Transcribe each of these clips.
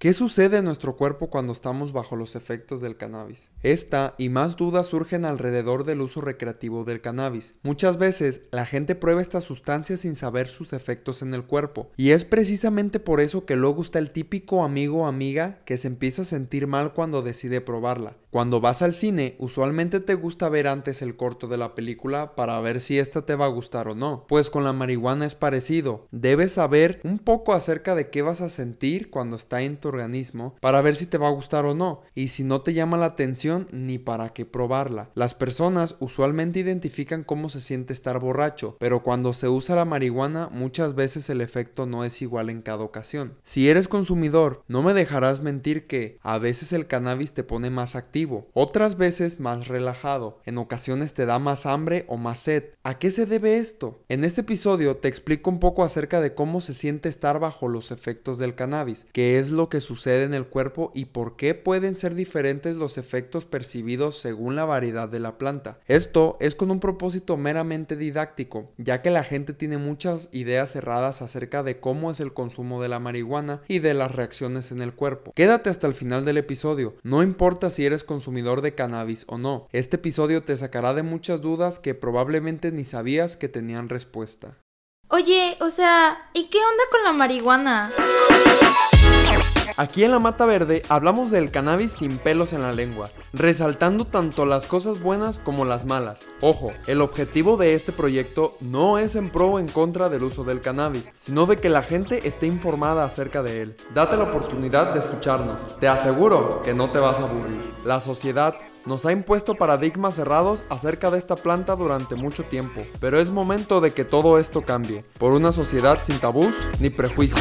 ¿Qué sucede en nuestro cuerpo cuando estamos bajo los efectos del cannabis? Esta y más dudas surgen alrededor del uso recreativo del cannabis. Muchas veces la gente prueba esta sustancia sin saber sus efectos en el cuerpo, y es precisamente por eso que luego está el típico amigo o amiga que se empieza a sentir mal cuando decide probarla. Cuando vas al cine, usualmente te gusta ver antes el corto de la película para ver si esta te va a gustar o no. Pues con la marihuana es parecido. Debes saber un poco acerca de qué vas a sentir cuando está en tu organismo para ver si te va a gustar o no. Y si no te llama la atención, ni para qué probarla. Las personas usualmente identifican cómo se siente estar borracho, pero cuando se usa la marihuana muchas veces el efecto no es igual en cada ocasión. Si eres consumidor, no me dejarás mentir que a veces el cannabis te pone más activo otras veces más relajado, en ocasiones te da más hambre o más sed. ¿A qué se debe esto? En este episodio te explico un poco acerca de cómo se siente estar bajo los efectos del cannabis, qué es lo que sucede en el cuerpo y por qué pueden ser diferentes los efectos percibidos según la variedad de la planta. Esto es con un propósito meramente didáctico, ya que la gente tiene muchas ideas cerradas acerca de cómo es el consumo de la marihuana y de las reacciones en el cuerpo. Quédate hasta el final del episodio, no importa si eres consumidor de cannabis o no. Este episodio te sacará de muchas dudas que probablemente ni sabías que tenían respuesta. Oye, o sea, ¿y qué onda con la marihuana? Aquí en la Mata Verde hablamos del cannabis sin pelos en la lengua, resaltando tanto las cosas buenas como las malas. Ojo, el objetivo de este proyecto no es en pro o en contra del uso del cannabis, sino de que la gente esté informada acerca de él. Date la oportunidad de escucharnos. Te aseguro que no te vas a aburrir. La sociedad nos ha impuesto paradigmas cerrados acerca de esta planta durante mucho tiempo, pero es momento de que todo esto cambie, por una sociedad sin tabús ni prejuicios.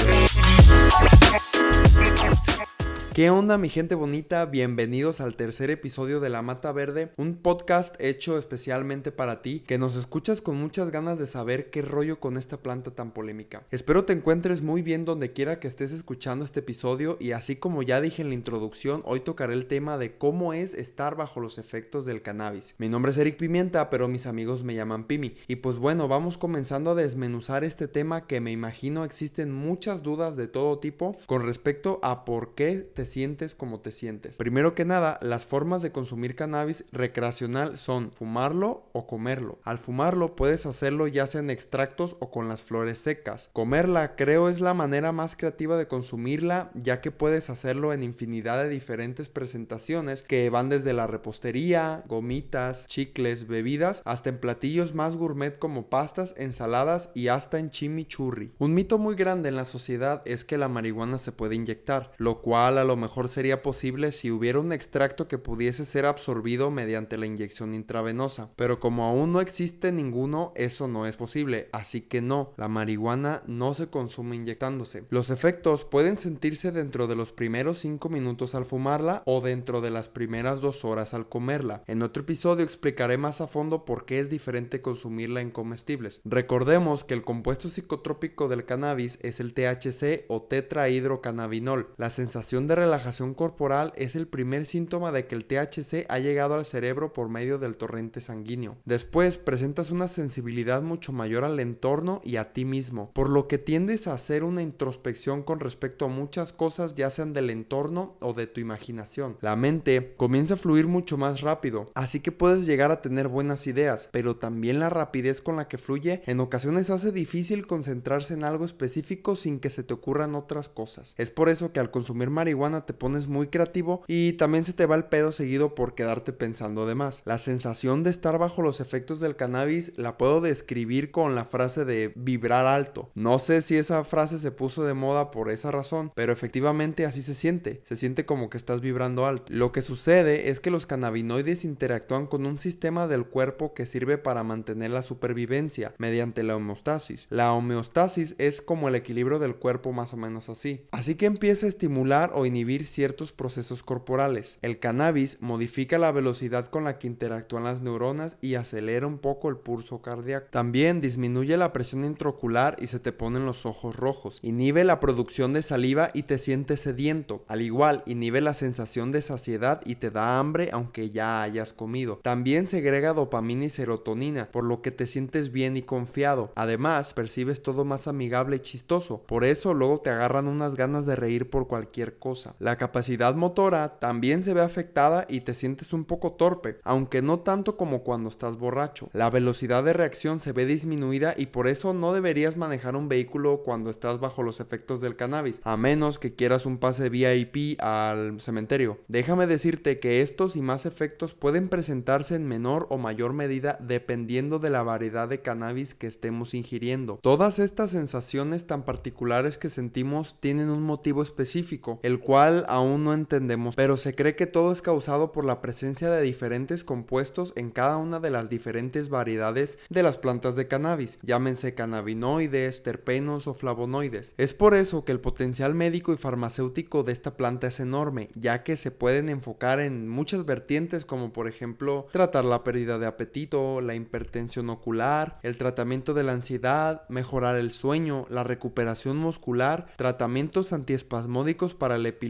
¿Qué onda mi gente bonita? Bienvenidos al tercer episodio de La Mata Verde, un podcast hecho especialmente para ti, que nos escuchas con muchas ganas de saber qué rollo con esta planta tan polémica. Espero te encuentres muy bien donde quiera que estés escuchando este episodio y así como ya dije en la introducción, hoy tocaré el tema de cómo es estar bajo los efectos del cannabis. Mi nombre es Eric Pimienta, pero mis amigos me llaman Pimi. Y pues bueno, vamos comenzando a desmenuzar este tema que me imagino existen muchas dudas de todo tipo con respecto a por qué te sientes como te sientes. Primero que nada, las formas de consumir cannabis recreacional son fumarlo o comerlo. Al fumarlo puedes hacerlo ya sea en extractos o con las flores secas. Comerla creo es la manera más creativa de consumirla ya que puedes hacerlo en infinidad de diferentes presentaciones que van desde la repostería, gomitas, chicles, bebidas, hasta en platillos más gourmet como pastas, ensaladas y hasta en chimichurri. Un mito muy grande en la sociedad es que la marihuana se puede inyectar, lo cual a lo mejor sería posible si hubiera un extracto que pudiese ser absorbido mediante la inyección intravenosa. Pero como aún no existe ninguno, eso no es posible. Así que no, la marihuana no se consume inyectándose. Los efectos pueden sentirse dentro de los primeros 5 minutos al fumarla o dentro de las primeras 2 horas al comerla. En otro episodio explicaré más a fondo por qué es diferente consumirla en comestibles. Recordemos que el compuesto psicotrópico del cannabis es el THC o tetrahidrocannabinol. La sensación de relajación corporal es el primer síntoma de que el THC ha llegado al cerebro por medio del torrente sanguíneo. Después presentas una sensibilidad mucho mayor al entorno y a ti mismo, por lo que tiendes a hacer una introspección con respecto a muchas cosas ya sean del entorno o de tu imaginación. La mente comienza a fluir mucho más rápido, así que puedes llegar a tener buenas ideas, pero también la rapidez con la que fluye en ocasiones hace difícil concentrarse en algo específico sin que se te ocurran otras cosas. Es por eso que al consumir marihuana te pones muy creativo y también se te va el pedo seguido por quedarte pensando de más. La sensación de estar bajo los efectos del cannabis la puedo describir con la frase de vibrar alto. No sé si esa frase se puso de moda por esa razón, pero efectivamente así se siente. Se siente como que estás vibrando alto. Lo que sucede es que los cannabinoides interactúan con un sistema del cuerpo que sirve para mantener la supervivencia mediante la homeostasis. La homeostasis es como el equilibrio del cuerpo más o menos así. Así que empieza a estimular o inhibir ciertos procesos corporales. El cannabis modifica la velocidad con la que interactúan las neuronas y acelera un poco el pulso cardíaco. También disminuye la presión intraocular y se te ponen los ojos rojos. Inhibe la producción de saliva y te sientes sediento. Al igual, inhibe la sensación de saciedad y te da hambre aunque ya hayas comido. También segrega dopamina y serotonina, por lo que te sientes bien y confiado. Además, percibes todo más amigable y chistoso. Por eso luego te agarran unas ganas de reír por cualquier cosa. La capacidad motora también se ve afectada y te sientes un poco torpe, aunque no tanto como cuando estás borracho. La velocidad de reacción se ve disminuida y por eso no deberías manejar un vehículo cuando estás bajo los efectos del cannabis, a menos que quieras un pase VIP al cementerio. Déjame decirte que estos y más efectos pueden presentarse en menor o mayor medida dependiendo de la variedad de cannabis que estemos ingiriendo. Todas estas sensaciones tan particulares que sentimos tienen un motivo específico, el cual aún no entendemos, pero se cree que todo es causado por la presencia de diferentes compuestos en cada una de las diferentes variedades de las plantas de cannabis, llámense cannabinoides, terpenos o flavonoides. Es por eso que el potencial médico y farmacéutico de esta planta es enorme, ya que se pueden enfocar en muchas vertientes como por ejemplo tratar la pérdida de apetito, la hipertensión ocular, el tratamiento de la ansiedad, mejorar el sueño, la recuperación muscular, tratamientos antiespasmódicos para la epilepsia,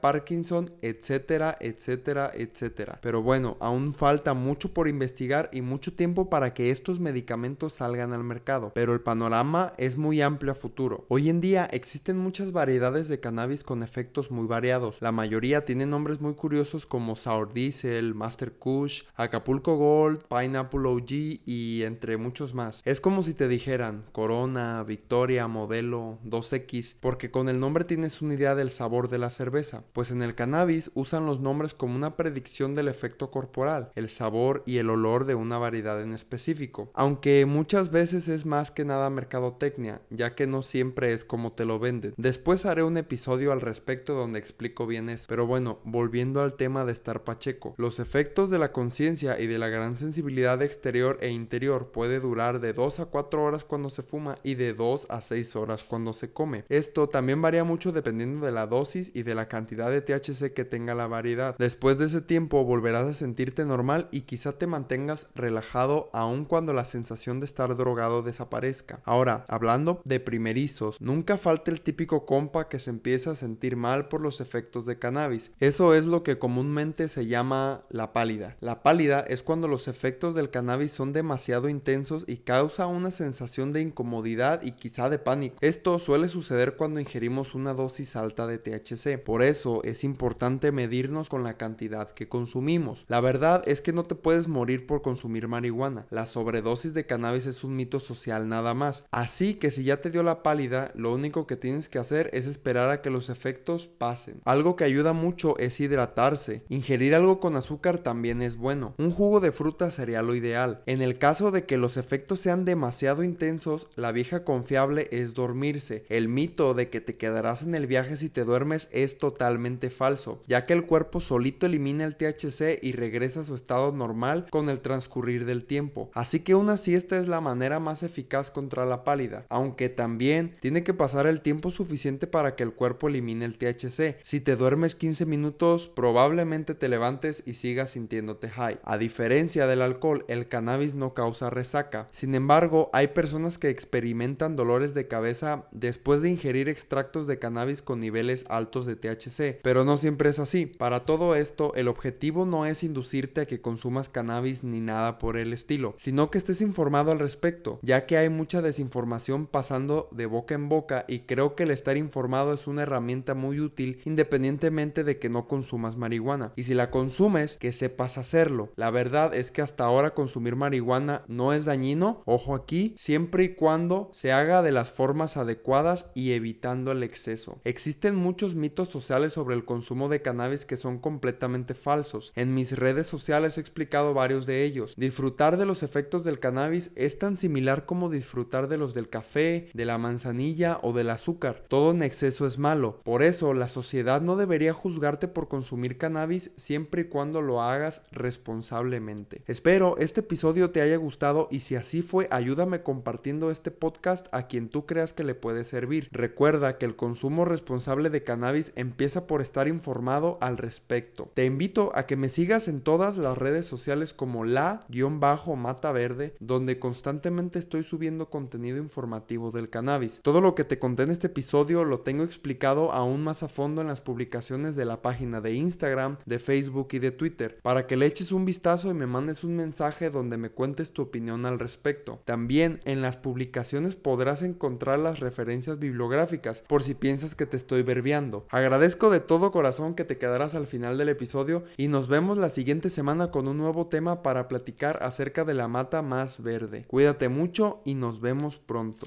Parkinson, etcétera, etcétera, etcétera. Pero bueno, aún falta mucho por investigar y mucho tiempo para que estos medicamentos salgan al mercado, pero el panorama es muy amplio a futuro. Hoy en día existen muchas variedades de cannabis con efectos muy variados. La mayoría tienen nombres muy curiosos como Sour Diesel, Master Kush, Acapulco Gold, Pineapple OG y entre muchos más. Es como si te dijeran Corona, Victoria, Modelo, 2X, porque con el nombre tienes una idea del sabor de la cerveza, pues en el cannabis usan los nombres como una predicción del efecto corporal, el sabor y el olor de una variedad en específico, aunque muchas veces es más que nada mercadotecnia, ya que no siempre es como te lo venden. Después haré un episodio al respecto donde explico bien eso, pero bueno, volviendo al tema de estar pacheco, los efectos de la conciencia y de la gran sensibilidad exterior e interior puede durar de 2 a 4 horas cuando se fuma y de 2 a 6 horas cuando se come. Esto también varía mucho dependiendo de la dosis de la cantidad de THC que tenga la variedad. Después de ese tiempo volverás a sentirte normal y quizá te mantengas relajado aun cuando la sensación de estar drogado desaparezca. Ahora, hablando de primerizos, nunca falta el típico compa que se empieza a sentir mal por los efectos de cannabis. Eso es lo que comúnmente se llama la pálida. La pálida es cuando los efectos del cannabis son demasiado intensos y causa una sensación de incomodidad y quizá de pánico. Esto suele suceder cuando ingerimos una dosis alta de THC. Por eso es importante medirnos con la cantidad que consumimos. La verdad es que no te puedes morir por consumir marihuana. La sobredosis de cannabis es un mito social nada más. Así que si ya te dio la pálida, lo único que tienes que hacer es esperar a que los efectos pasen. Algo que ayuda mucho es hidratarse. Ingerir algo con azúcar también es bueno. Un jugo de fruta sería lo ideal. En el caso de que los efectos sean demasiado intensos, la vieja confiable es dormirse. El mito de que te quedarás en el viaje si te duermes es totalmente falso, ya que el cuerpo solito elimina el THC y regresa a su estado normal con el transcurrir del tiempo. Así que una siesta es la manera más eficaz contra la pálida, aunque también tiene que pasar el tiempo suficiente para que el cuerpo elimine el THC. Si te duermes 15 minutos, probablemente te levantes y sigas sintiéndote high. A diferencia del alcohol, el cannabis no causa resaca. Sin embargo, hay personas que experimentan dolores de cabeza después de ingerir extractos de cannabis con niveles altos de THC, pero no siempre es así. Para todo esto, el objetivo no es inducirte a que consumas cannabis ni nada por el estilo, sino que estés informado al respecto, ya que hay mucha desinformación pasando de boca en boca y creo que el estar informado es una herramienta muy útil independientemente de que no consumas marihuana. Y si la consumes, que sepas hacerlo. La verdad es que hasta ahora consumir marihuana no es dañino, ojo aquí, siempre y cuando se haga de las formas adecuadas y evitando el exceso. Existen muchos mitos sociales sobre el consumo de cannabis que son completamente falsos. En mis redes sociales he explicado varios de ellos. Disfrutar de los efectos del cannabis es tan similar como disfrutar de los del café, de la manzanilla o del azúcar. Todo en exceso es malo. Por eso la sociedad no debería juzgarte por consumir cannabis siempre y cuando lo hagas responsablemente. Espero este episodio te haya gustado y si así fue, ayúdame compartiendo este podcast a quien tú creas que le puede servir. Recuerda que el consumo responsable de cannabis empieza por estar informado al respecto. Te invito a que me sigas en todas las redes sociales como la-mata verde, donde constantemente estoy subiendo contenido informativo del cannabis. Todo lo que te conté en este episodio lo tengo explicado aún más a fondo en las publicaciones de la página de Instagram, de Facebook y de Twitter, para que le eches un vistazo y me mandes un mensaje donde me cuentes tu opinión al respecto. También en las publicaciones podrás encontrar las referencias bibliográficas por si piensas que te estoy verbiando. Agradezco de todo corazón que te quedarás al final del episodio y nos vemos la siguiente semana con un nuevo tema para platicar acerca de la mata más verde. Cuídate mucho y nos vemos pronto.